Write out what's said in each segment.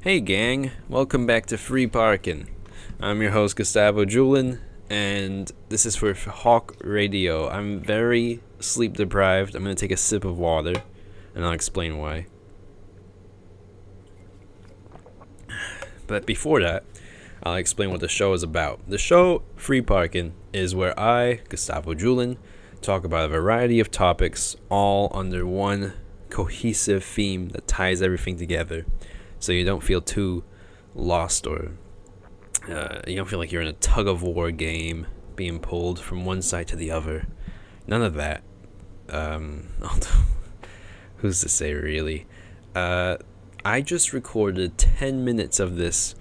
Hey, gang. Welcome back to Free Parkin'. I'm your host, Gustavo Jeulin, and this is for Hawk Radio. I'm very sleep deprived. I'm to take a sip of water, and I'll explain why. But before that, I'll explain what the show is about. The show, Free Parkin', is where I, Gustavo Jeulin, talk about a variety of topics, all under one cohesive theme that ties everything together so you don't feel too lost or uh, you don't feel like you're in a tug of war game being pulled from one side to the other. None of that. Um, who's to say, really? Uh, I just recorded 10 minutes of this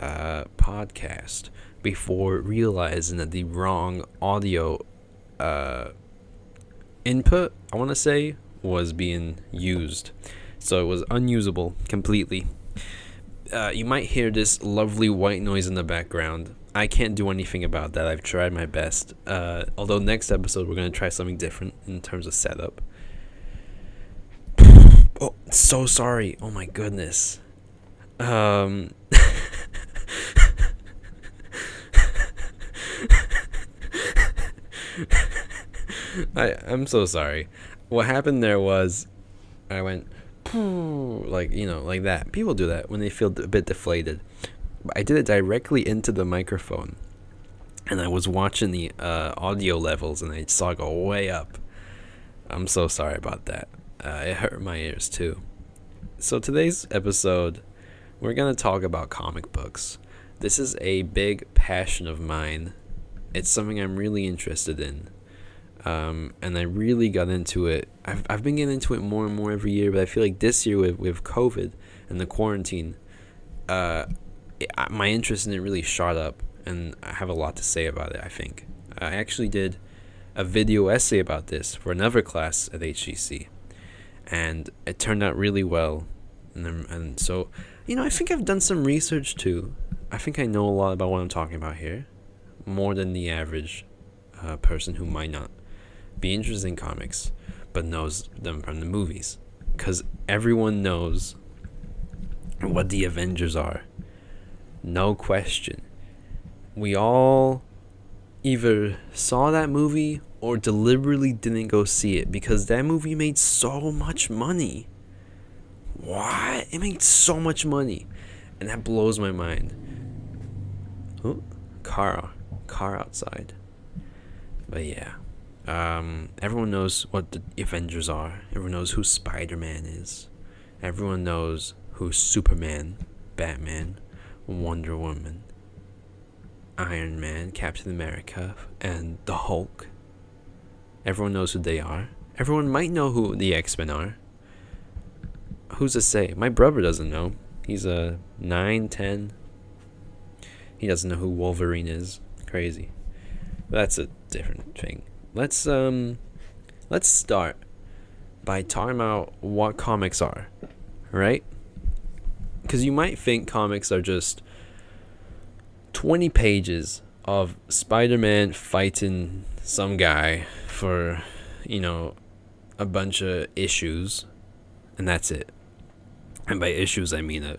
uh, podcast before realizing that the wrong audio uh, input, I want to say, was being used. So it was unusable completely. Uh, you might hear this lovely white noise in the background. I can't do anything about that. I've tried my best. Uh, although next episode we're gonna try something different in terms of setup. Oh, so sorry. Oh my goodness. Um. I I'm so sorry. What happened there was, I went like you know like that. People do that when they feel a bit deflated. I did it directly into the microphone and i was watching the uh, audio levels and i saw it go way up. I'm so sorry about that. Uh, it hurt my ears too. So today's episode we're going to talk about comic books. This is a big passion of mine. It's something i'm really interested in um, and I really got into it. I've, I've been getting into it more and more every year, but I feel like this year with, with COVID and the quarantine, uh, it, my interest in it really shot up, and I have a lot to say about it, I think. I actually did a video essay about this for another class at HCC, and it turned out really well. And, then, and so, you know, I think I've done some research too. I think I know a lot about what I'm talking about here, more than the average uh, person who might not be interested in comics, but knows them from the movies. Because everyone knows what the Avengers are. No question. We all either saw that movie or deliberately didn't go see it because that movie made so much money. What? It made so much money. And that blows my mind. Oh, car, car outside. But yeah. Um, everyone knows what the Avengers are. Everyone knows who Spider Man is. Everyone knows who Superman, Batman, Wonder Woman, Iron Man, Captain America, and the Hulk. Everyone knows who they are. Everyone might know who the X Men are. Who's to say? My brother doesn't know. He's a 9, 10. He doesn't know who Wolverine is. Crazy. That's a different thing let's um let's start by talking about what comics are, right? Because you might think comics are just 20 pages of Spider Man fighting some guy for, you know, a bunch of issues, and that's it. And by issues, I mean a,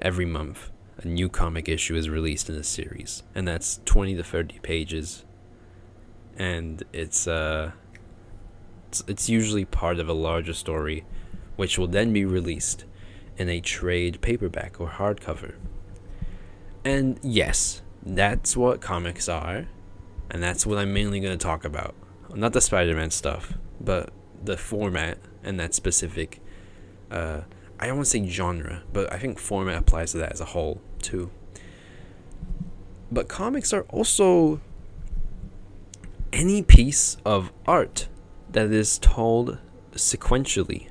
every month a new comic issue is released in a series, and that's 20 to 30 pages and it's uh it's, it's usually part of a larger story which will then be released in a trade paperback or hardcover. And yes, that's what comics are, and that's what I'm mainly going to talk about. Not the Spider-Man stuff, but the format and that specific uh I don't want to say genre, but I think format applies to that as a whole too. But comics are also any piece of art that is told sequentially.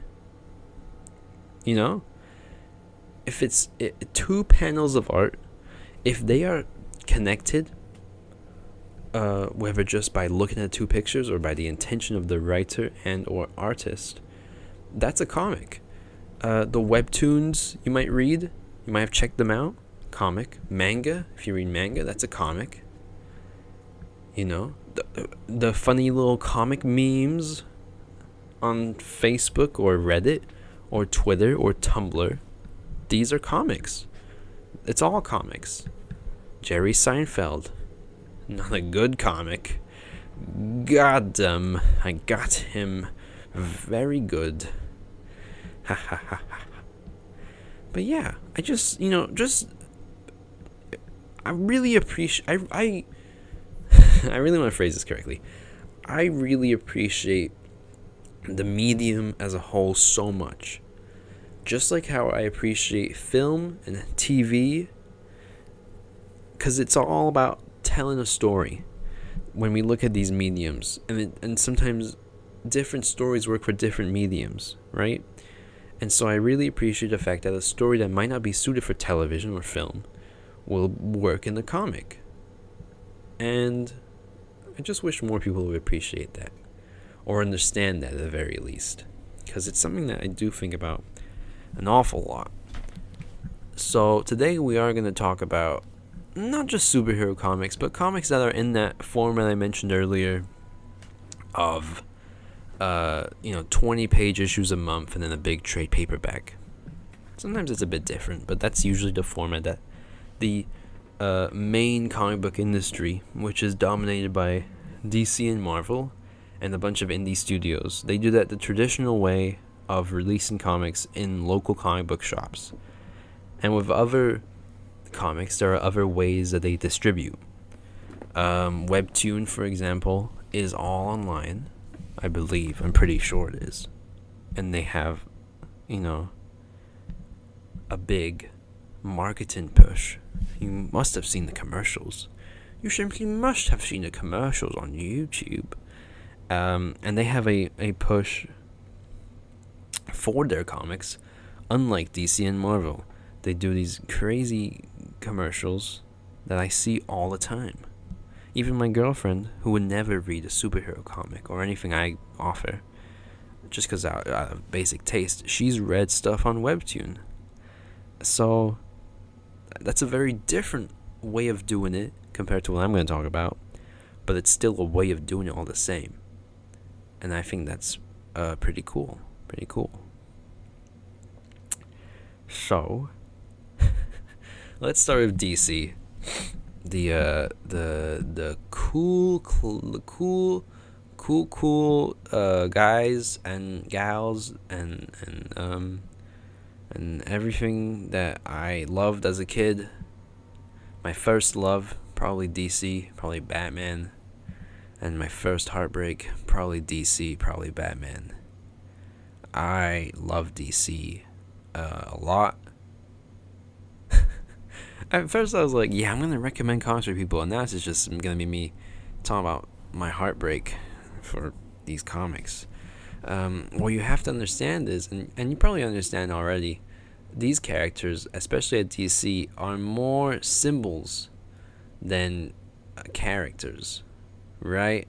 You know? If it's it, two panels of art, if they are connected, uh, whether just by looking at two pictures or by the intention of the writer and or artist, that's a comic. Uh, the webtoons you might read, you might have checked them out. Comic, manga. If you read manga, that's a comic. You know, the, funny little comic memes on Facebook or Reddit or Twitter or Tumblr. these are comics. It's all comics. Jerry Seinfeld, not a good comic. Them. I got him. Very good. Ha ha ha ha. But yeah, I just you know just I really appreciate I I I really want to phrase this correctly. I really appreciate the medium as a whole so much. Just like how I appreciate film and TV cuz it's all about telling a story when we look at these mediums and it, and sometimes different stories work for different mediums, right? And so I really appreciate the fact that a story that might not be suited for television or film will work in the comic. And I just wish more people would appreciate that or understand that at the very least because it's something that I do think about an awful lot. So today we are going to talk about not just superhero comics, but comics that are in that format I mentioned earlier of uh, you know, 20 page issues a month and then a big trade paperback. Sometimes it's a bit different, but that's usually the format that the uh, main comic book industry, which is dominated by DC and Marvel and a bunch of indie studios, they do that the traditional way of releasing comics in local comic book shops. And with other comics, there are other ways that they distribute. Um, Webtoon, for example, is all online I believe. I'm pretty sure it is. And they have, you know, a big marketing push. You must have seen the commercials. You simply must have seen the commercials on YouTube. Um, and they have a, a push for their comics, unlike DC and Marvel. They do these crazy commercials that I see all the time. Even my girlfriend, who would never read a superhero comic or anything I offer, just because out, of basic taste, she's read stuff on Webtoon. So that's a very different way of doing it compared to what I'm going to talk about, but it's still a way of doing it all the same. And I think that's uh, pretty cool. Pretty cool. So, let's start with DC the uh, the the cool cool cool cool cool uh, guys and gals and and um and everything that I loved as a kid. My first love probably DC, probably Batman, and my first heartbreak probably DC, probably Batman. I love DC uh, a lot at first I was like, yeah, I'm gonna recommend comics for people, and now it's just gonna be me talking about my heartbreak for these comics. Um, what you have to understand is, and, and you probably understand already, these characters, especially at DC, are more symbols than uh, characters, right?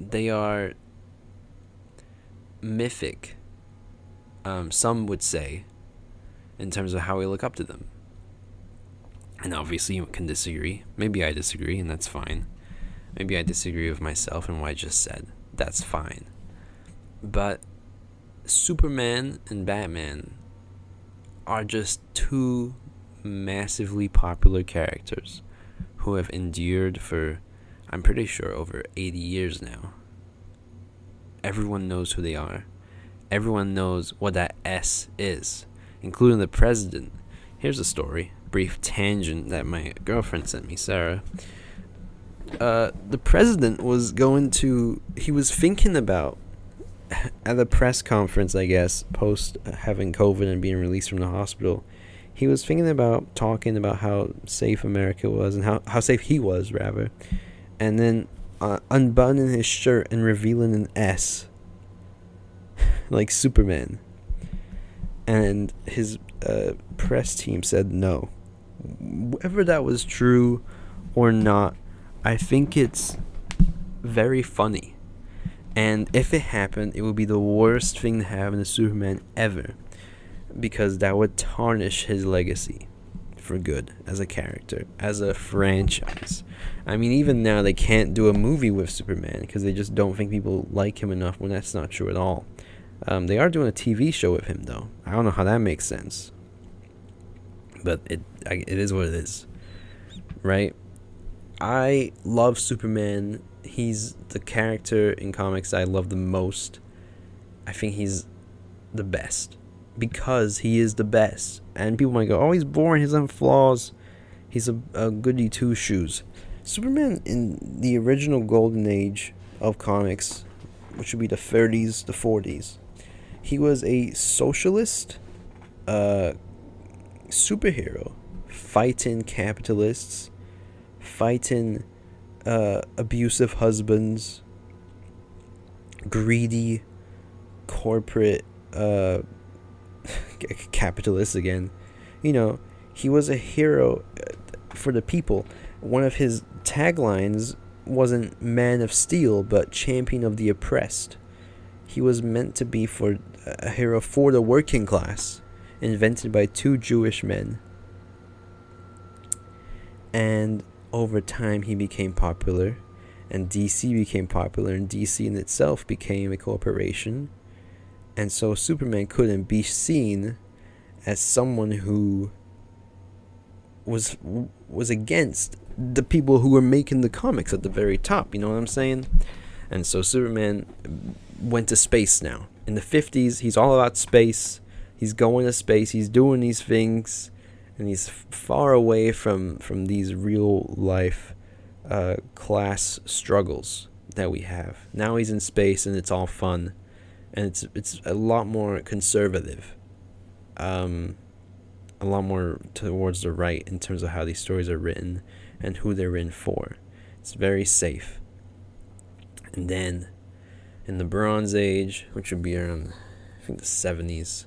They are mythic, um, some would say, in terms of how we look up to them. And obviously, you can disagree. Maybe I disagree, and that's fine. Maybe I disagree with myself and what I just said. That's fine. But Superman and Batman are just two massively popular characters who have endured for, I'm pretty sure, over 80 years now. Everyone knows who they are. Everyone knows what that S is, including the president. Here's a story brief tangent that my girlfriend sent me, Sarah. Uh, the president was going to. He was thinking about at the press conference, I guess, post having COVID and being released from the hospital. He was thinking about talking about how safe America was and how, how safe he was, rather. And then uh, unbuttoning his shirt and revealing an S. like Superman. And his uh, press team said no whether that was true or not, I think it's very funny. And if it happened, it would be the worst thing to happen to Superman ever. Because that would tarnish his legacy for good as a character, as a franchise. I mean, even now they can't do a movie with Superman because they just don't think people like him enough when that's not true at all. Um, they are doing a TV show with him, though. I don't know how that makes sense. but it I, it is what it is, right? I love Superman. He's the character in comics I love the most. I think he's the best because he is the best. And people might go, "Oh, he's boring. He has some flaws. He's a, a goody two shoes." Superman in the original golden age of comics, which would be the 30s, the 40s, he was a socialist uh, superhero fighting capitalists, fighting uh, abusive husbands, greedy corporate uh, capitalists again. You know, he was a hero uh, for the people. One of his taglines wasn't man of steel, but champion of the oppressed. He was meant to be for a hero for the working class, invented by two Jewish men. And over time, he became popular, and DC became popular, and DC in itself became a corporation. And so Superman couldn't be seen as someone who was was against the people who were making the comics at the very top. You know what I'm saying? And so Superman went to space now. In the 50s, he's all about space. He's going to space. He's doing these things, and he's far away from from these real life uh, class struggles that we have. Now he's in space, and it's all fun, and it's it's a lot more conservative. Um, a lot more towards the right in terms of how these stories are written and who they're in for. It's very safe. And then in the Bronze Age, which would be around, I think, the 70s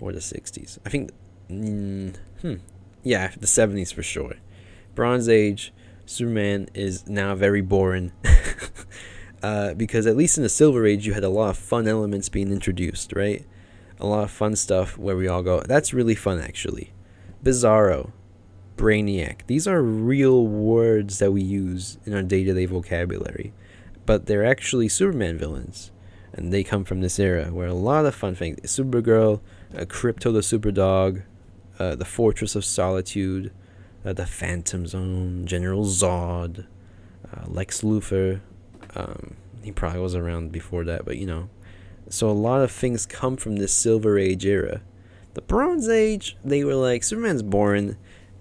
or the 60s. I think, mm, hmm, yeah, the 70s for sure. Bronze Age, Superman is now very boring. uh, because at least in the Silver Age, you had a lot of fun elements being introduced, right? A lot of fun stuff where we all go, that's really fun actually. Bizarro, Brainiac. These are real words that we use in our day to day vocabulary, but they're actually Superman villains. And they come from this era where a lot of fun things Supergirl, uh, Krypto the Superdog, uh, the Fortress of Solitude, uh, the Phantom Zone, General Zod, uh, Lex Luthor. Um, he probably was around before that, but you know. So a lot of things come from this Silver Age era. The Bronze Age, they were like, Superman's boring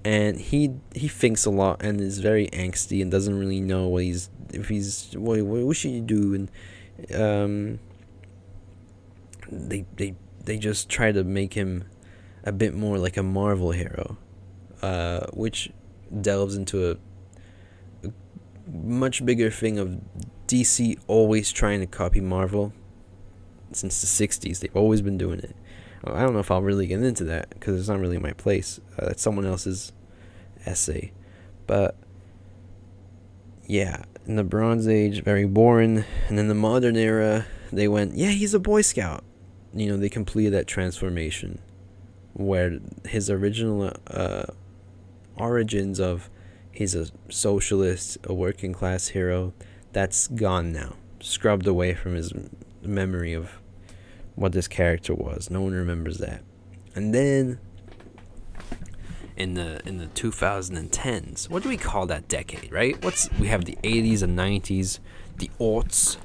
and he he thinks a lot and is very angsty and doesn't really know what he's if he's what, what should you do and um they they they just try to make him a bit more like a Marvel hero uh which delves into a, a much bigger thing of DC always trying to copy Marvel since the 60s they've always been doing it I don't know if I'll really get into that because it's not really my place. Uh, that's someone else's essay. But yeah, in the Bronze Age, very boring. And in the modern era, they went, yeah, he's a Boy Scout. You know, they completed that transformation where his original uh, origins of he's a socialist, a working class hero, that's gone now. Scrubbed away from his memory of what this character was. No one remembers that. And then in the in the 2010s. What do we call that decade, right? What's we have the 80s and 90s, the aughts.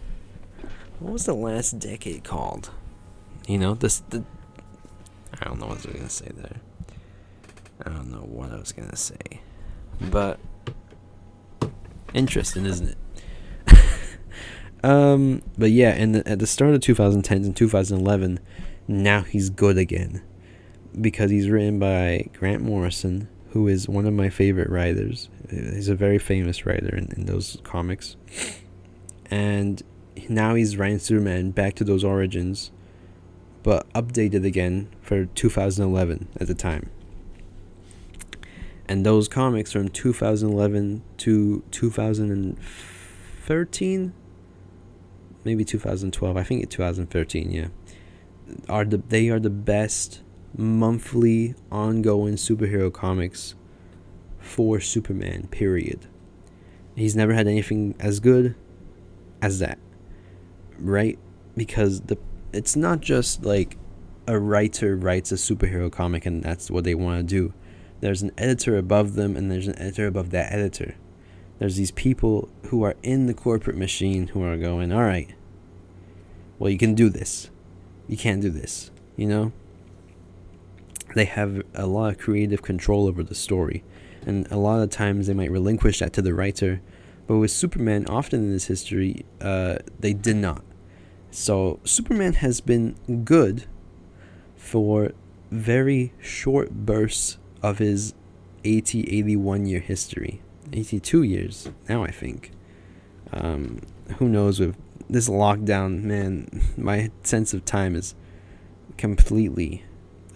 What was the last decade called? You know, this the I don't know what I was gonna say there. I don't know what I was gonna say, but interesting, isn't it? um, but yeah, and at the start of 2010s and 2011, now he's good again because he's written by Grant Morrison, who is one of my favorite writers. He's a very famous writer in, in those comics. And now he's writing Superman back to those origins, but updated again for 2011 at the time. And those comics from 2011 to 2013, maybe 2012. I think it's 2013. Yeah, are the they are the best monthly ongoing superhero comics for Superman, period. He's never had anything as good as that. Right? Because the it's not just like a writer writes a superhero comic and that's what they want to do. There's an editor above them and there's an editor above that editor. There's these people who are in the corporate machine who are going, all right, well, you can do this. You can't do this. You know? They have a lot of creative control over the story. And a lot of times they might relinquish that to the writer. But with Superman, often in this history, uh, they did not. So Superman has been good for very short bursts of his 80, 81 year history. 82 years now, I think. Um, who knows with this lockdown, man, my sense of time is completely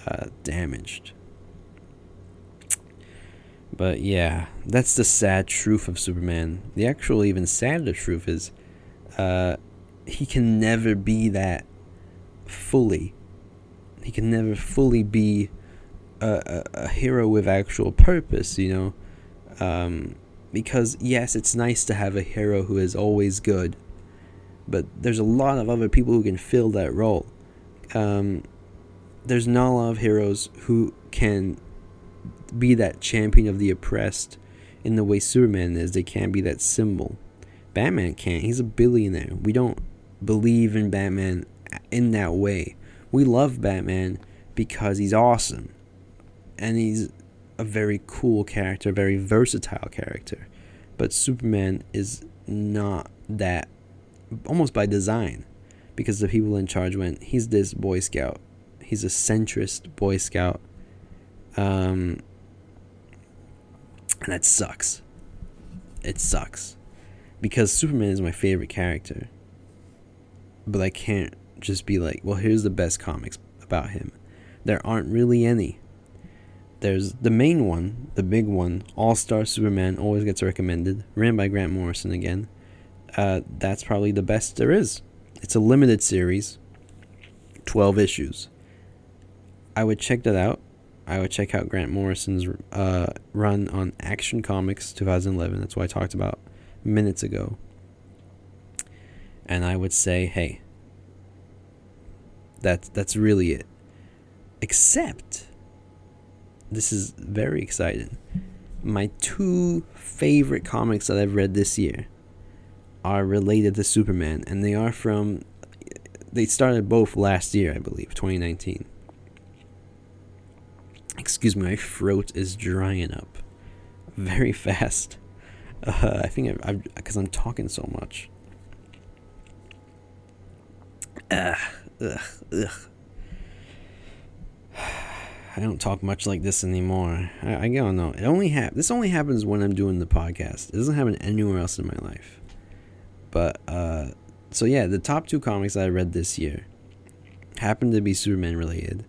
uh, damaged. But yeah, that's the sad truth of Superman. The actual, even sadder truth is uh, he can never be that fully. He can never fully be a, a, a hero with actual purpose, you know? Um, because, yes, it's nice to have a hero who is always good, but there's a lot of other people who can fill that role. Um, there's not a lot of heroes who can be that champion of the oppressed in the way Superman is. They can't be that symbol. Batman can't. He's a billionaire. We don't believe in Batman in that way. We love Batman because he's awesome. And he's a very cool character, very versatile character. But Superman is not that almost by design because the people in charge went, he's this Boy Scout. He's a centrist Boy Scout. Um, and that sucks. It sucks. Because Superman is my favorite character. But I can't just be like, well, here's the best comics about him. There aren't really any. There's the main one, the big one, All Star Superman, always gets recommended, ran by Grant Morrison again. Uh, that's probably the best there is. It's a limited series, 12 issues. I would check that out. I would check out Grant Morrison's uh, run on Action Comics 2011. That's what I talked about minutes ago. And I would say, hey, that's that's really it. Except, this is very exciting. My two favorite comics that I've read this year are related to Superman, and they are from. They started both last year, I believe, 2019. Excuse me, my throat is drying up very fast. Uh, I think I, because I'm talking so much. Ugh, ugh, ugh. I don't talk much like this anymore. I, I don't know. It only hap- This only happens when I'm doing the podcast. It doesn't happen anywhere else in my life. But uh, so yeah, the top two comics I read this year happen to be Superman related.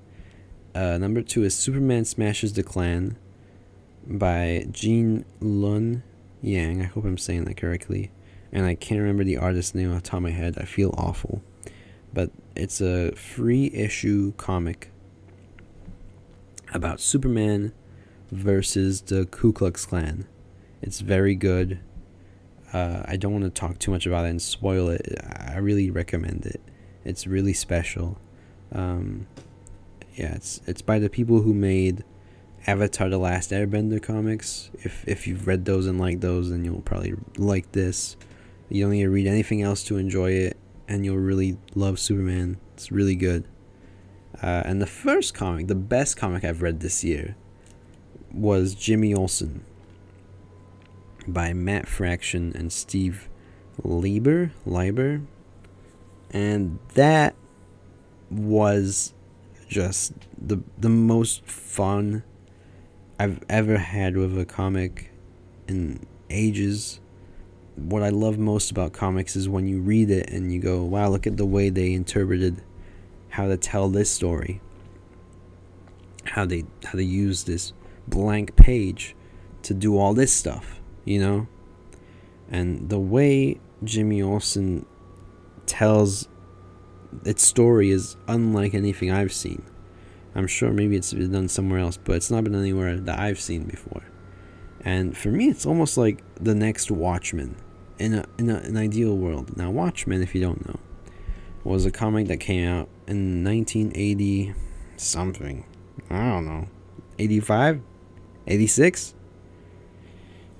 Uh, number two is Superman Smashes the Klan by Gene Luen Yang. I hope I'm saying that correctly. And I can't remember the artist's name off the top of my head. I feel awful. But it's a free issue comic about Superman versus the Ku Klux Klan. It's very good. Uh, I don't want to talk too much about it and spoil it. I really recommend it. It's really special. Um, yeah, it's it's by the people who made Avatar: The Last Airbender comics. If if you've read those and liked those, then you'll probably like this. You don't need to read anything else to enjoy it, and you'll really love Superman. It's really good. Uh, and the first comic, the best comic I've read this year, was Jimmy Olsen by Matt Fraction and Steve Lieber, Lieber, and that was just the the most fun I've ever had with a comic in ages. What I love most about comics is when you read it and you go, "Wow, look at the way they interpreted how to tell this story. How they how they use this blank page to do all this stuff, you know? And the way Jimmy Olsen tells its story is unlike anything I've seen. I'm sure maybe it's been done somewhere else, but it's not been anywhere that I've seen before. And for me, it's almost like the next Watchmen in, a, in a, an ideal world. Now, Watchmen, if you don't know, was a comic that came out in 1980. something. I don't know. 85? 86?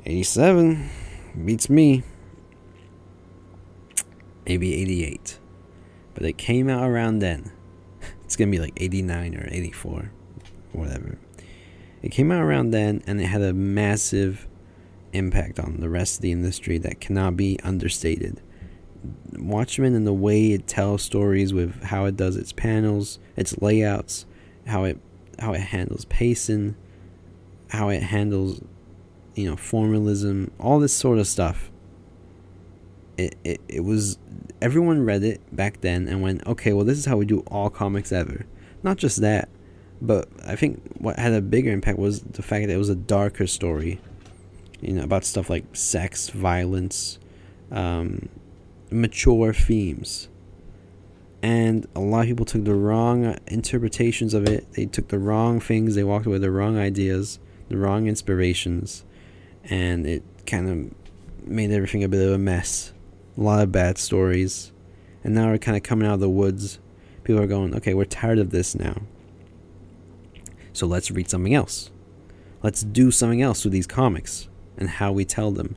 87 beats me. Maybe 88. But it came out around then. It's to be like 89 or 84, whatever. It came out around then and it had a massive impact on the rest of the industry that cannot be understated. Watchmen and the way it tells stories with how it does its panels, its layouts, how it how it handles pacing, how it handles you know formalism, all this sort of stuff. It, it it was everyone read it back then and went, okay, well this is how we do all comics ever. Not just that, but I think what had a bigger impact was the fact that it was a darker story. You know about stuff like sex, violence, um, mature themes. And a lot of people took the wrong interpretations of it. They took the wrong things. They walked away with the wrong ideas, the wrong inspirations. And it kind of made everything a bit of a mess. A lot of bad stories. And now we're kind of coming out of the woods. People are going, okay, we're tired of this now. So let's read something else. Let's do something else with these comics and how we tell them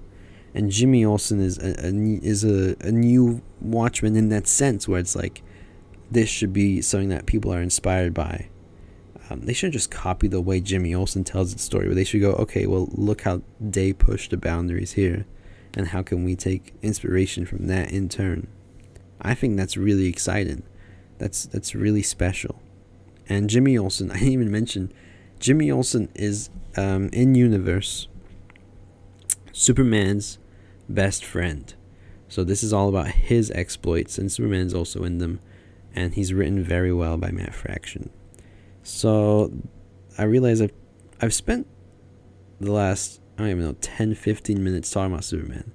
and Jimmy Olsen is a, a is a, a new Watchmen in that sense, where it's like this should be something that people are inspired by. Um, they shouldn't just copy the way Jimmy Olsen tells its story, but they should go, okay, well, look how they push the boundaries here, and how can we take inspiration from that in turn? I think that's really exciting. That's that's really special. And Jimmy Olsen, I didn't even mention, Jimmy Olsen is um, in universe. Superman's best friend. So this is all about his exploits, and Superman's also in them, and he's written very well by Matt Fraction. So I realize I've I've spent the last I don't even know 10, 15 minutes talking about Superman.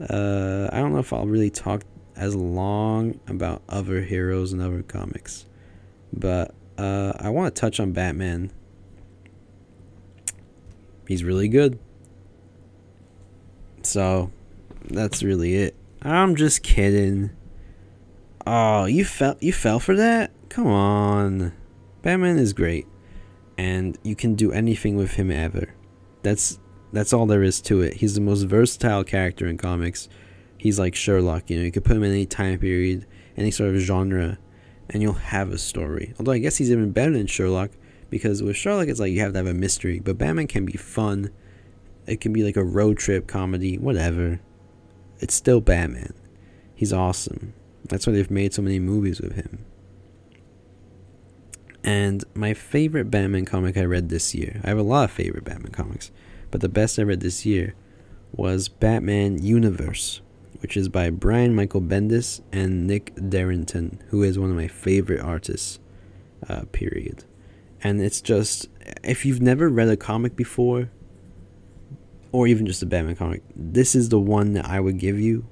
Uh, I don't know if I'll really talk as long about other heroes and other comics, but uh, I want to touch on Batman. He's really good. So that's really it. I'm just kidding. Oh, you fell you fell for that? Come on. Batman is great. And you can do anything with him ever. That's that's all there is to it. He's the most versatile character in comics. He's like Sherlock, you know, you could put him in any time period, any sort of genre, and you'll have a story. Although I guess he's even better than Sherlock, because with Sherlock it's like you have to have a mystery, but Batman can be fun. It can be like a road trip comedy, whatever it's still Batman. He's awesome. That's why they've made so many movies with him. And my favorite Batman comic I read this year, I have a lot of favorite Batman comics, but the best I read this year was Batman Universe, which is by Brian Michael Bendis and Nick Derington, who is one of my favorite artists, uh, period. And it's just, if you've never read a comic before, or even just a Batman comic, this is the one that I would give you.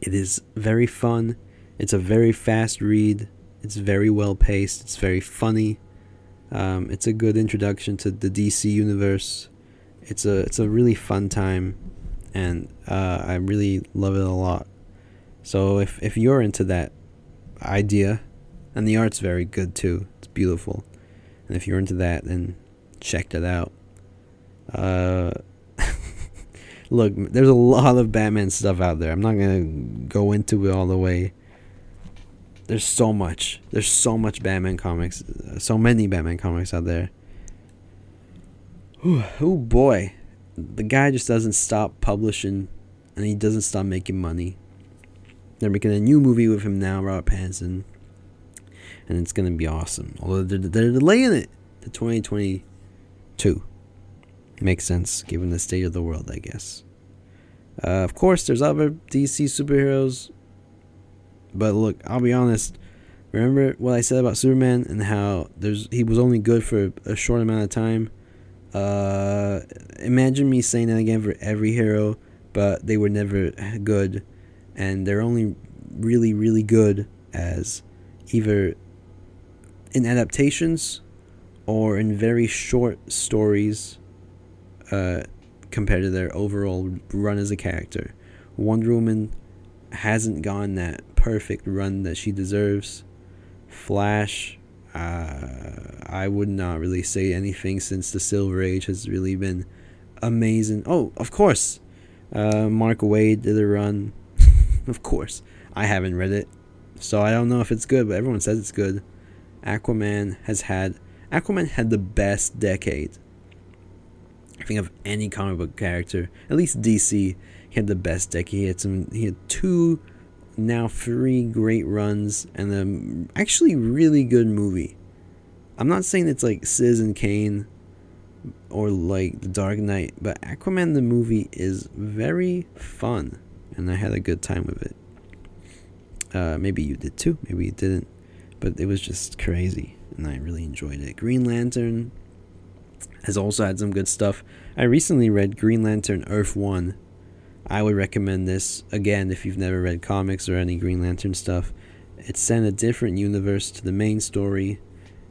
It is very fun. It's a very fast read. It's very well paced. It's very funny. Um, it's a good introduction to the DC universe. It's a it's a really fun time, and uh, I really love it a lot. So if if you're into that idea, and the art's very good too, it's beautiful, and if you're into that, then check that out. Uh, look, there's a lot of Batman stuff out there. I'm not gonna go into it all the way. There's so much. There's so much Batman comics. So many Batman comics out there. oh boy, the guy just doesn't stop publishing, and he doesn't stop making money. They're making a new movie with him now, Robert Pattinson, and it's gonna be awesome. Although they're, they're delaying it to 2022. Makes sense given the state of the world, I guess. Uh, of course, there's other DC superheroes, but look, I'll be honest. Remember what I said about Superman and how there's he was only good for a short amount of time. Uh, imagine me saying that again for every hero, but they were never good, and they're only really really good as either in adaptations or in very short stories uh, compared to their overall run as a character. Wonder Woman hasn't gone that perfect run that she deserves. Flash, uh, I would not really say anything since the Silver Age has really been amazing. Oh, of course, uh, Mark Waid did a run. of course, I haven't read it, so I don't know if it's good, but everyone says it's good. Aquaman has had Aquaman had the best decade. Of any comic book character, at least DC, he had the best decade. He had some. He had two, now three great runs, and a actually really good movie. I'm not saying it's like Citizen Kane or like The Dark Knight, but Aquaman the movie is very fun, and I had a good time with it. Uh, maybe you did too. Maybe you didn't, but it was just crazy, and I really enjoyed it. Green Lantern has also had some good stuff. I recently read Green Lantern Earth One. I would recommend this again if you've never read comics or any Green Lantern stuff. It's set a different universe to the main story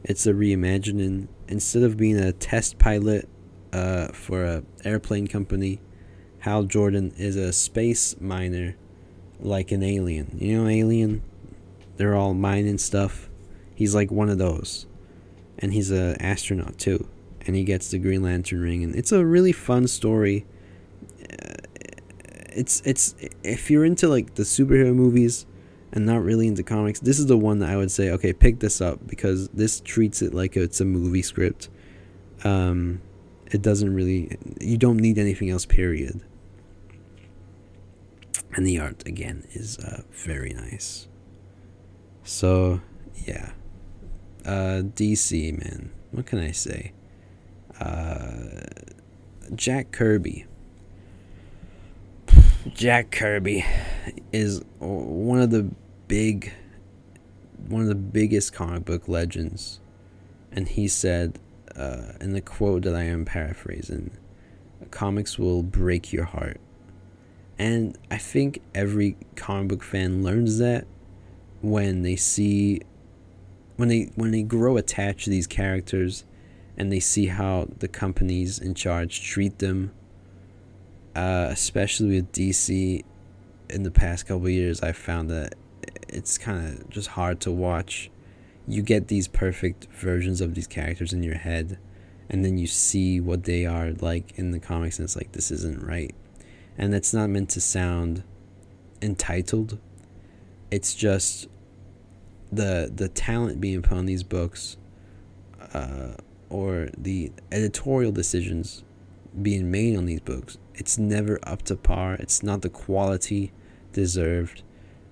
it's a reimagining. Instead of being a test pilot uh, for a airplane company, Hal Jordan is a space miner, like an alien. You know, alien. They're all mining stuff. He's like one of those, and he's an astronaut too. And he gets the Green Lantern ring, and it's a really fun story. Uh, it's it's if you're into like the superhero movies and not really into comics, this is the one that I would say, okay, pick this up because this treats it like it's a movie script. Um, it doesn't really, you don't need anything else, period. And the art, again, is uh, very nice. So, yeah. Uh, DC, man. What can I say? Uh, Jack Kirby. Jack Kirby is one of the big one of the biggest comic book legends. And he said uh, in the quote that I am paraphrasing comics will break your heart. And I think every comic book fan learns that when they see when they when they grow attached to these characters and they see how the companies in charge treat them uh, especially with DC in the past couple years, I found that it's kind of just hard to watch. You get these perfect versions of these characters in your head, and then you see what they are like in the comics, and it's like, this isn't right. And it's not meant to sound entitled, it's just the the talent being put on these books uh, or the editorial decisions being made on these books it's never up to par. It's not the quality deserved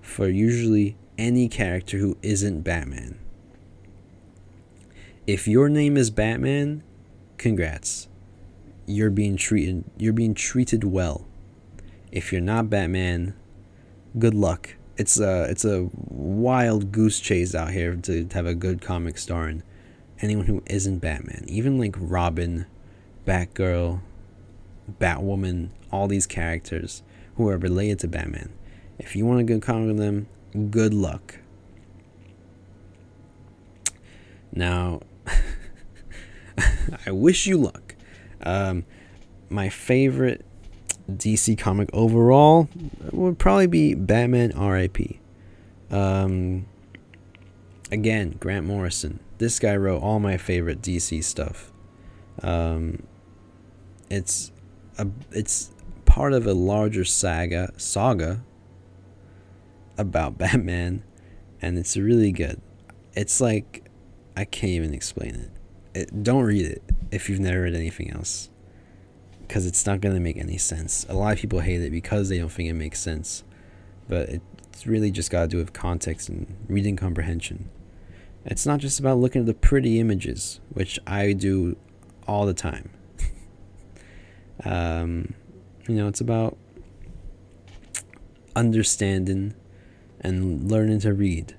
for usually any character who isn't Batman. If your name is Batman, congrats. You're being treated you're being treated well. If you're not Batman, good luck. It's a it's a wild goose chase out here to have a good comic starring anyone who isn't Batman. Even like Robin, Batgirl, Batwoman, all these characters who are related to Batman. If you want to go conquer them, good luck. Now, I wish you luck. Um, my favorite DC comic overall would probably be Batman R.I.P. Um, again, Grant Morrison. This guy wrote all my favorite DC stuff. Um, it's a it's part of a larger saga saga about Batman, and it's really good. It's like I can't even explain it. it don't read it if you've never read anything else, because it's not gonna make any sense. A lot of people hate it because they don't think it makes sense, but it's really just got to do with context and reading comprehension. It's not just about looking at the pretty images, which I do all the time. Um, you know, it's about understanding and learning to read.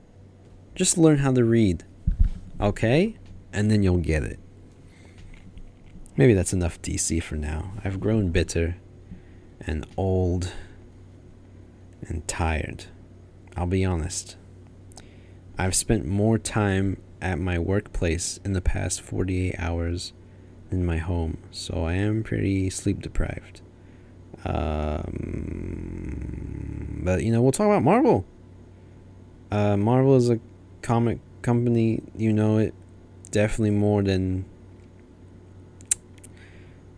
Just learn how to read, okay? And then you'll get it. Maybe that's enough DC for now. I've grown bitter and old and tired. I'll be honest. I've spent more time at my workplace in the past 48 hours than my home, so I am pretty sleep deprived. Um, but you know, we'll talk about Marvel. Uh, Marvel is a comic company, you know it definitely more than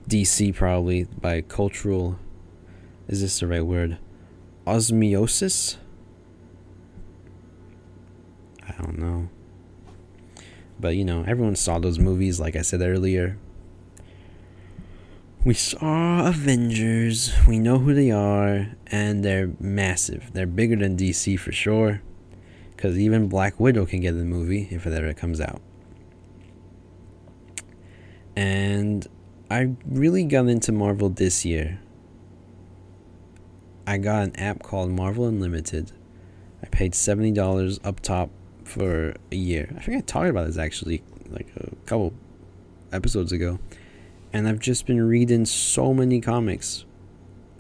DC probably by cultural is this the right word? Osmosis? I don't know. But you know, everyone saw those movies like I said earlier. We saw Avengers. We know who they are and they're massive. They're bigger than DC for sure. Cuz even Black Widow can get the movie if it ever comes out. And I really got into Marvel this year. I got an app called Marvel Unlimited. I paid $70 up top for a year. I think I talked about this actually like a couple episodes ago. And I've just been reading so many comics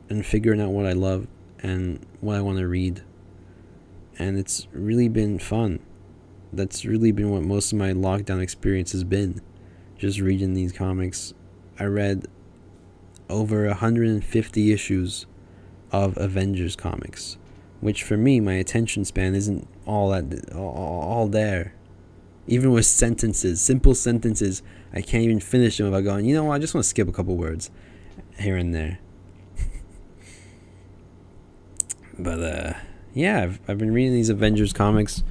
and figuring out what I love and what I want to read. And it's really been fun. That's really been what most of my lockdown experience has been. Just reading these comics I read over 150 issues of Avengers comics, which for me, my attention span isn't all that all, all there. Even with sentences, simple sentences, I can't even finish them without going. You know what? I just want to skip a couple words here and there. but uh, yeah, I've I've been reading these Avengers comics.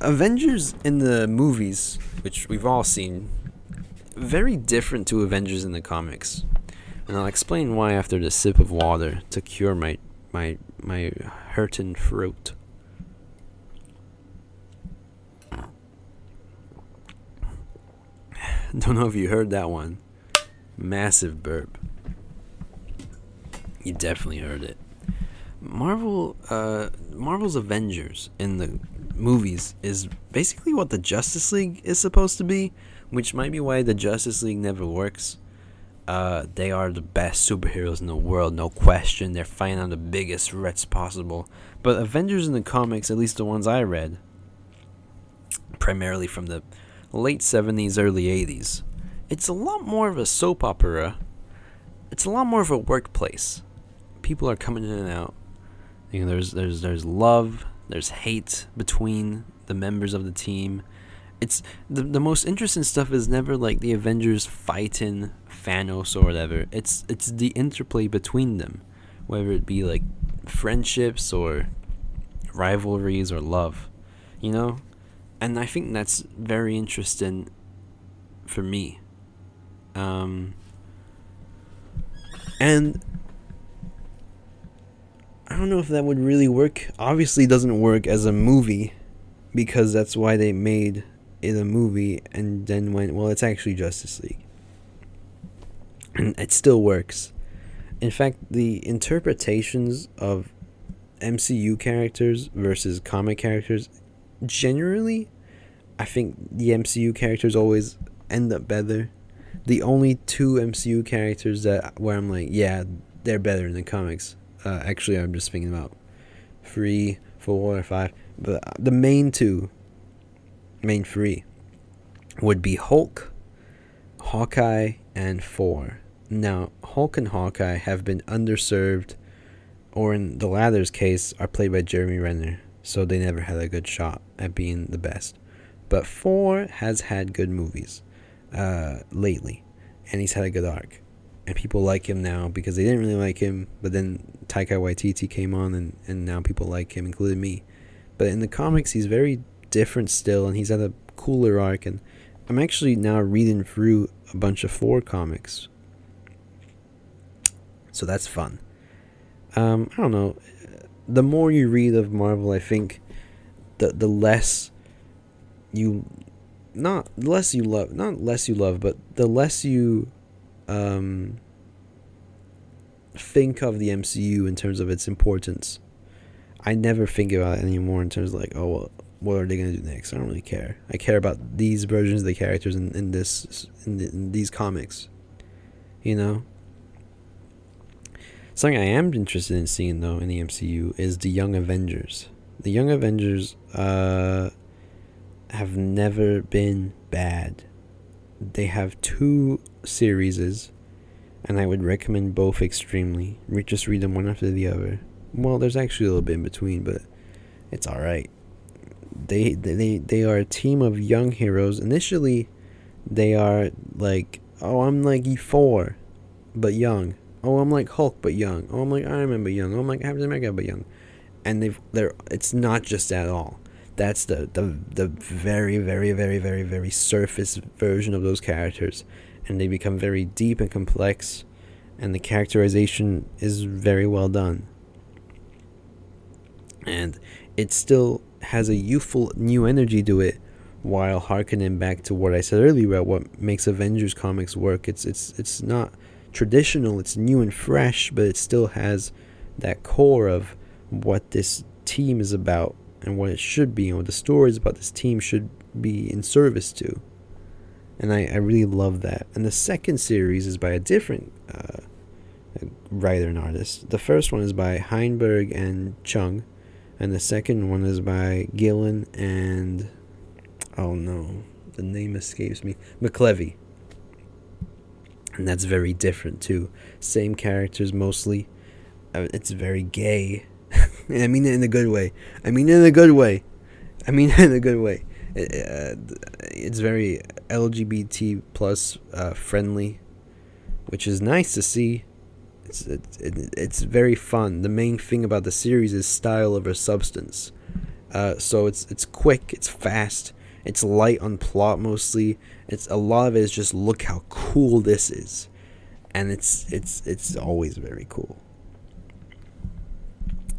Avengers in the movies, which we've all seen, very different to Avengers in the comics. And I'll explain why after the sip of water to cure my my my hurting throat. Don't know if you heard that one. Massive burp. You definitely heard it. Marvel uh Marvel's Avengers in the movies is basically what the Justice League is supposed to be which might be why the Justice League never works. Uh, they are the best superheroes in the world, no question. They're fighting on the biggest threats possible. But Avengers in the comics, at least the ones I read, primarily from the late 70s, early 80s, it's a lot more of a soap opera. It's a lot more of a workplace. People are coming in and out. You know, there's there's there's love, there's hate between the members of the team it's the the most interesting stuff is never like the Avengers fighting Thanos or whatever. It's it's the interplay between them, whether it be like friendships or rivalries or love, you know, and I think that's very interesting for me. Um, and I don't know if that would really work. Obviously, doesn't work as a movie because that's why they made it a movie and then went, well, it's actually Justice League. And it still works. In fact, the interpretations of MCU characters versus comic characters, generally, I think the MCU characters always end up better. The only two MCU characters that where I'm like, yeah, they're better in the comics. Uh, actually, I'm just thinking about three, four, or five. But the main two main three would be Hulk, Hawkeye, and Thor. Now, Hulk and Hawkeye have been underserved, or in the latter's case, are played by Jeremy Renner, so they never had a good shot at being the best. But Thor has had good movies uh, lately, and he's had a good arc. And people like him now because they didn't really like him, but then Taika Waititi came on, and, and now people like him, including me. But in the comics, he's very different still, and he's had a cooler arc. And I'm actually now reading through a bunch of Thor comics, so that's fun. Um, I don't know. The more you read of Marvel, I think the the less you not less you love not less you love, but the less you um, think of the MCU in terms of its importance. I never think about it anymore in terms of like, oh, well, what are they gonna do next? I don't really care. I care about these versions of the characters in, in this in, the, in these comics. You know. Something I am interested in seeing though in the MCU is the Young Avengers. The Young Avengers uh, have never been bad. They have two series, and I would recommend both extremely. Just read them one after the other. Well, there's actually a little bit in between, but it's all right they they they are a team of young heroes. Initially, they are like, oh, I'm like E4, but young. Oh, I'm like Hulk, but young. Oh, I'm like Iron Man, but young. Oh, I'm like Captain America, but young. And they've they're it's not just at all. That's the the the very very very very very surface version of those characters, and they become very deep and complex, and the characterization is very well done. And it still has a youthful new energy to it while harkening back to what I said earlier about what makes Avengers comics work. It's it's it's not traditional, it's new and fresh, but it still has that core of what this team is about and what it should be and what the stories about this team should be in service to. And I, I really love that. And the second series is by a different uh, writer and artist. The first one is by Heinberg and Cheung, and the second one is by Gillen and oh no, the name escapes me. McKelvie. And that's very different too. Same characters mostly. Uh, it's very gay. I mean it in a good way. I mean it in a good way. I mean it in a good way. It, uh, it's very LGBT plus uh, friendly, which is nice to see. It's it's it's very fun. The main thing about the series is style over substance. Uh, so it's it's quick, it's fast, it's light on plot mostly. It's a lot of it is just look how cool this is, and it's it's it's always very cool.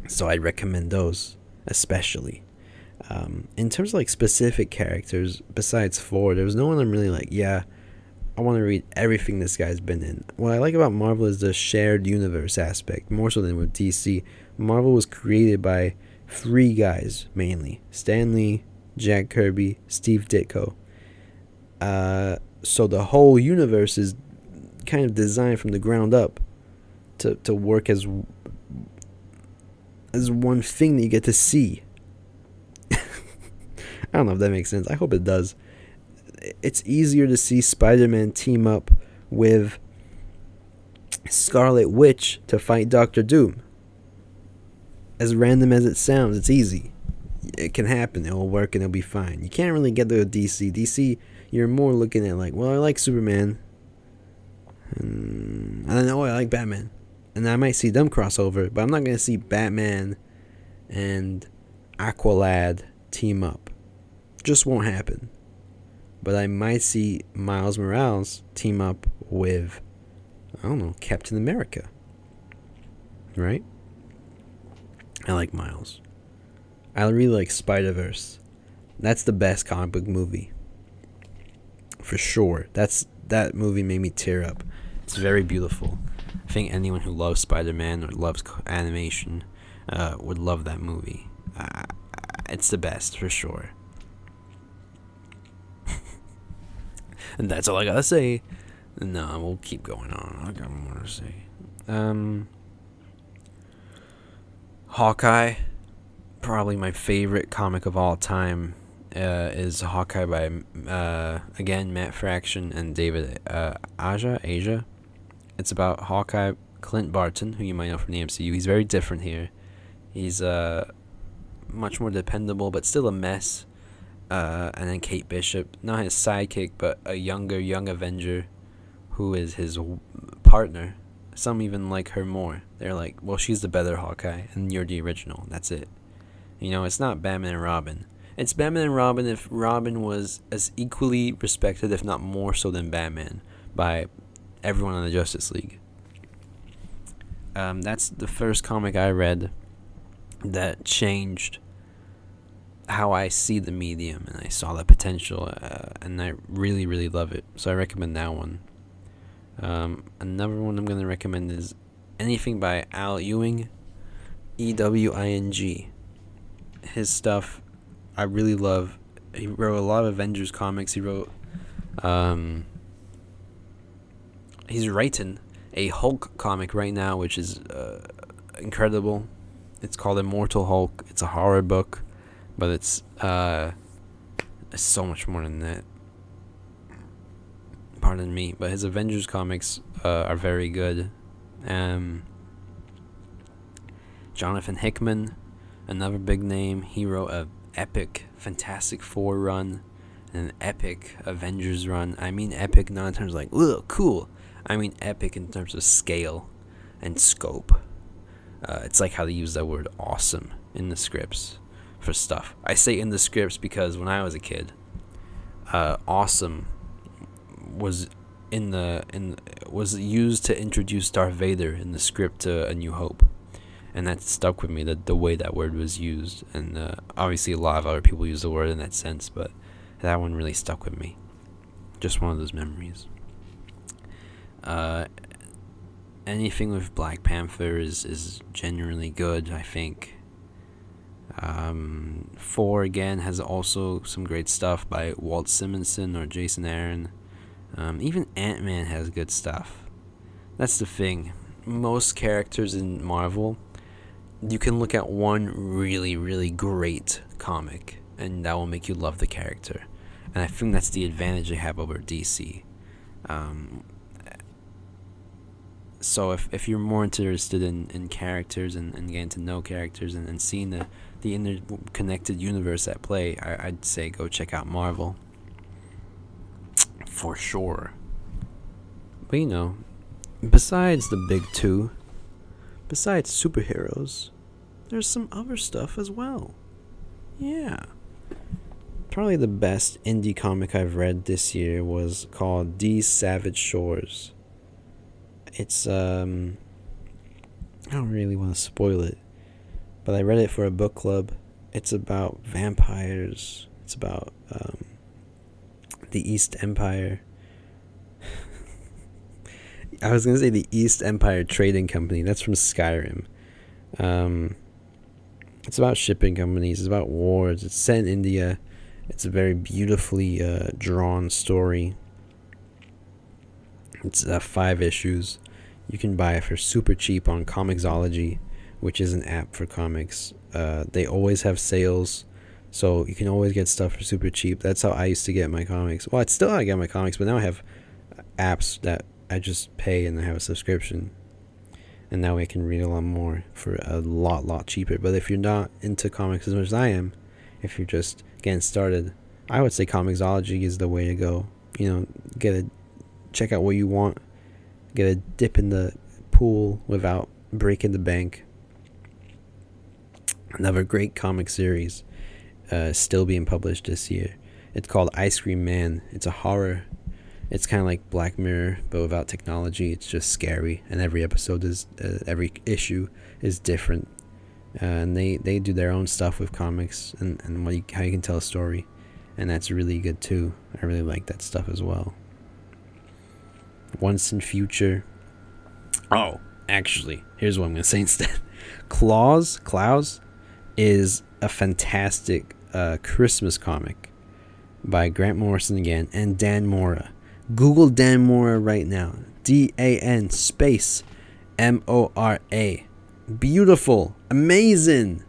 So I recommend those especially. Um, in terms of like specific characters, besides Thor, there was no one I'm really like, yeah, I want to read everything this guy's been in. What I like about Marvel is the shared universe aspect, more so than with DC. Marvel was created by three guys mainly Stan Lee, Jack Kirby, Steve Ditko. Uh, so the whole universe is kind of designed from the ground up to, to work as as one thing that you get to see. I don't know if that makes sense. I hope it does it's easier to see Spider-Man team up with Scarlet Witch to fight Doctor Doom. As random as it sounds, it's easy. It can happen. It will work and it'll be fine. You can't really get with DC. DC, you're more looking at like, well, I like Superman. And I know, I like Batman. And I might see them crossover, but I'm not to see Batman and Aqualad team up. Just won't happen but I might see Miles Morales team up with, I don't know, Captain America. Right? I like Miles. I really like Spider Verse. That's the best comic book movie. For sure. That's that movie made me tear up. It's very beautiful. I think anyone who loves Spider Man or loves animation uh, would love that movie. Uh, it's the best for sure. and that's all I gotta say. No, we'll keep going on. I got more to say. Um, Hawkeye, probably my favorite comic of all time, uh, is Hawkeye by uh, again Matt Fraction and David uh, Aja. Asia. It's about Hawkeye Clint Barton, who you might know from the MCU. He's very different here. He's uh, much more dependable, but still a mess uh, and then Kate Bishop, not his sidekick, but a younger young Avenger, who is his partner. Some even like her more. They're like, well, she's the better Hawkeye, and you're the original. That's it. You know, it's not Batman and Robin. It's Batman and Robin if Robin was as equally respected, if not more so, than Batman by everyone in the Justice League. Um, that's the first comic I read that changed how I see the medium, and I saw the potential, uh, and I really, really love it. So I recommend that one. Um, another one I'm gonna recommend is anything by Al Ewing, E W I N G. His stuff, I really love. He wrote a lot of Avengers comics. He wrote, um, he's writing a Hulk comic right now, which is uh, incredible. It's called Immortal Hulk. It's a horror book but it's uh it's so much more than that. Pardon me, but his Avengers comics uh, are very good. Um, Jonathan Hickman, another big name, he wrote a epic Fantastic Four run, an epic Avengers run. I mean epic not in terms of like, ugh, cool. I mean epic in terms of scale and scope. Uh, it's like how they use that word awesome in the scripts for stuff. I say in the scripts because when I was a kid, uh, awesome was in the in was used to introduce Darth Vader in the script to A New Hope, and that stuck with me. That the way that word was used, and uh, obviously a lot of other people use the word in that sense, but that one really stuck with me. Just one of those memories. Uh, anything with Black Panther is is genuinely good. I think. Um, Thor again has also some great stuff by Walt Simonson or Jason Aaron. Um, even Ant Man has good stuff. That's the thing. Most characters in Marvel, you can look at one really, really great comic, and that will make you love the character. And I think that's the advantage they have over DC. Um, so if, if you're more interested in, in characters and, and getting to know characters and, and seeing the, the interconnected universe at play, I, I'd say go check out Marvel. For sure. But you know, besides the big two, besides superheroes, there's some other stuff as well. Yeah. Probably the best indie comic I've read this year was called These Savage Shores it's um I don't really want to spoil it, but I read it for a book club. It's about vampires. It's about um, the East Empire. I was gonna say the East Empire Trading Company. That's from Skyrim. Um, it's about shipping companies. It's about wars. It's set in India. It's a very beautifully uh, drawn story. It's uh, five issues. You can buy it for super cheap on Comixology, which is an app for comics. Uh, they always have sales, so you can always get stuff for super cheap. That's how I used to get my comics. Well, it's still how I get my comics, but now I have apps that I just pay and I have a subscription. And now I can read a lot more for a lot, lot cheaper. But if you're not into comics as much as I am, if you're just getting started, I would say Comixology is the way to go. You know, get a check out what you want get a dip in the pool without breaking the bank. Another great comic series, uh, still being published this year. It's called Ice Cream Man. It's a horror. It's kind of like Black Mirror, but without technology. It's just scary, and every episode is, uh, every issue is different. Uh, and they, they do their own stuff with comics and, and what you, how you can tell a story, and that's really good too. I really like that stuff as well. Once in future. Oh, actually, here's what I'm gonna say instead. Klaus, Klaus, is a fantastic uh, Christmas comic by Grant Morrison again and Dan Mora. Google Dan Mora right now. D A N space M O R A. Beautiful, amazing.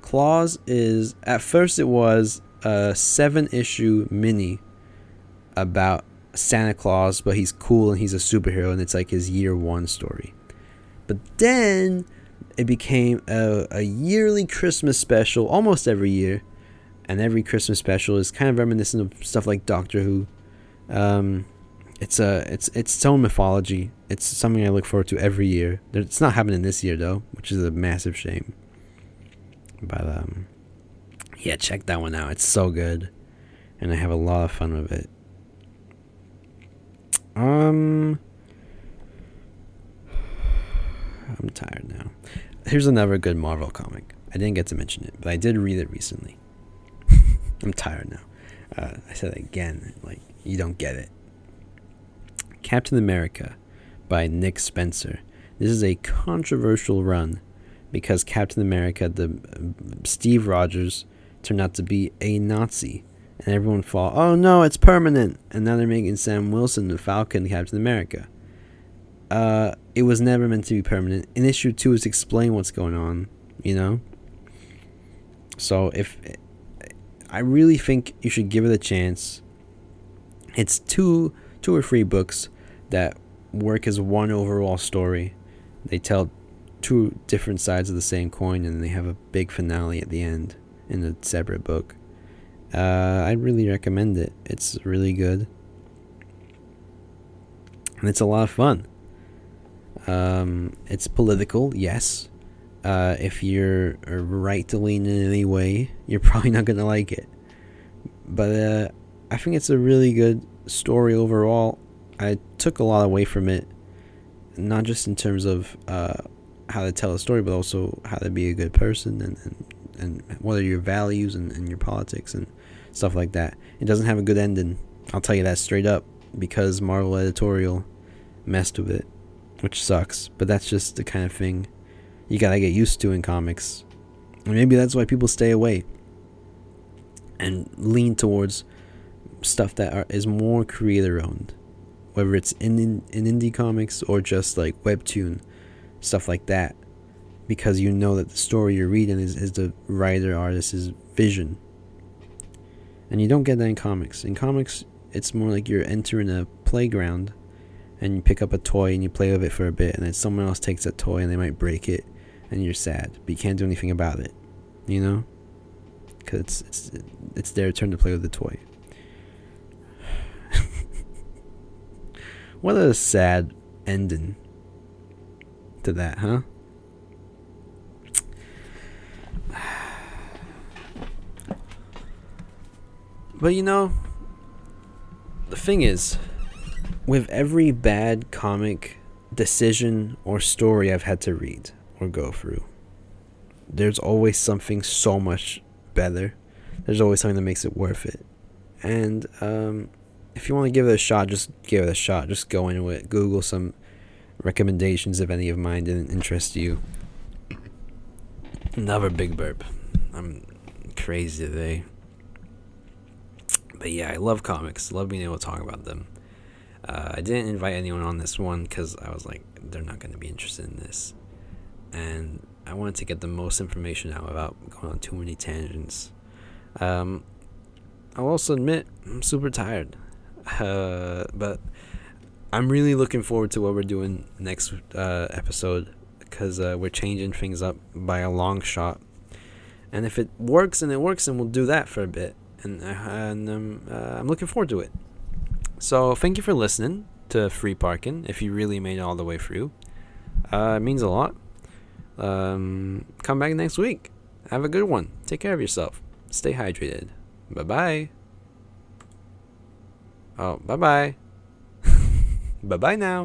Klaus is at first it was a seven issue mini about Santa Claus, but he's cool and he's a superhero, and it's like his year one story. But then it became a, a yearly Christmas special almost every year, and every Christmas special is kind of reminiscent of stuff like Doctor Who. Um, it's a it's it's its own mythology. It's something I look forward to every year. It's not happening this year though, which is a massive shame. But um, yeah, check that one out. It's so good, and I have a lot of fun with it. Um, I'm tired now. Here's another good Marvel comic. I didn't get to mention it, but I did read it recently. I'm tired now. Uh, I said it again, like you don't get it. Captain America by Nick Spencer. This is a controversial run because Captain America, the uh, Steve Rogers, turned out to be a Nazi and everyone thought, oh no, it's permanent. And now they're making Sam Wilson the Falcon Captain America. Uh, it was never meant to be permanent. In issue two, is explain what's going on, you know? So if I really think you should give it a chance. It's two two or three books that work as one overall story. They tell two different sides of the same coin and they have a big finale at the end in a separate book. Uh, I really recommend it. It's really good. And it's a lot of fun. Um, it's political, yes. Uh, if you're right to lean in any way, you're probably not going to like it. But uh, I think it's a really good story overall. I took a lot away from it, not just in terms of uh, how to tell a story, but also how to be a good person and, and, and what are your values and, and your politics and stuff like that. It doesn't have a good ending. I'll tell you that straight up because Marvel editorial messed with it, which sucks. But that's just the kind of thing you gotta get used to in comics. And maybe that's why people stay away and lean towards stuff that are, is more creator owned, whether it's in, in in indie comics or just like webtoon stuff like that, because you know that the story you're reading is, is the writer artist's vision. And you don't get that in comics. In comics, it's more like you're entering a playground and you pick up a toy and you play with it for a bit, and then someone else takes that toy and they might break it, and you're sad, but you can't do anything about it, you know? Because it's, it's, it's their turn to play with the toy. What a sad ending to that, huh? But you know, the thing is, with every bad comic decision or story I've had to read or go through, there's always something so much better. There's always something that makes it worth it. And um, if you want to give it a shot, just give it a shot. Just go into it. Google some recommendations if any of mine didn't interest you. Another big burp. I'm crazy today. But yeah, I love comics. Love being able to talk about them. Uh, I didn't invite anyone on this one because I was like, they're not going to be interested in this. And I wanted to get the most information out without going on too many tangents. Um, I'll also admit, I'm super tired. Uh, but I'm really looking forward to what we're doing next uh, episode because uh, we're changing things up by a long shot. And if it works and it works, then we'll do that for a bit. And, uh, and um, I'm looking forward to it. So thank you for listening to Free Parking. If you really made it all the way through, it means a lot. Um, come back next week. Have a good one. Take care of yourself. Stay hydrated. Bye bye. Oh, bye bye. Bye bye now.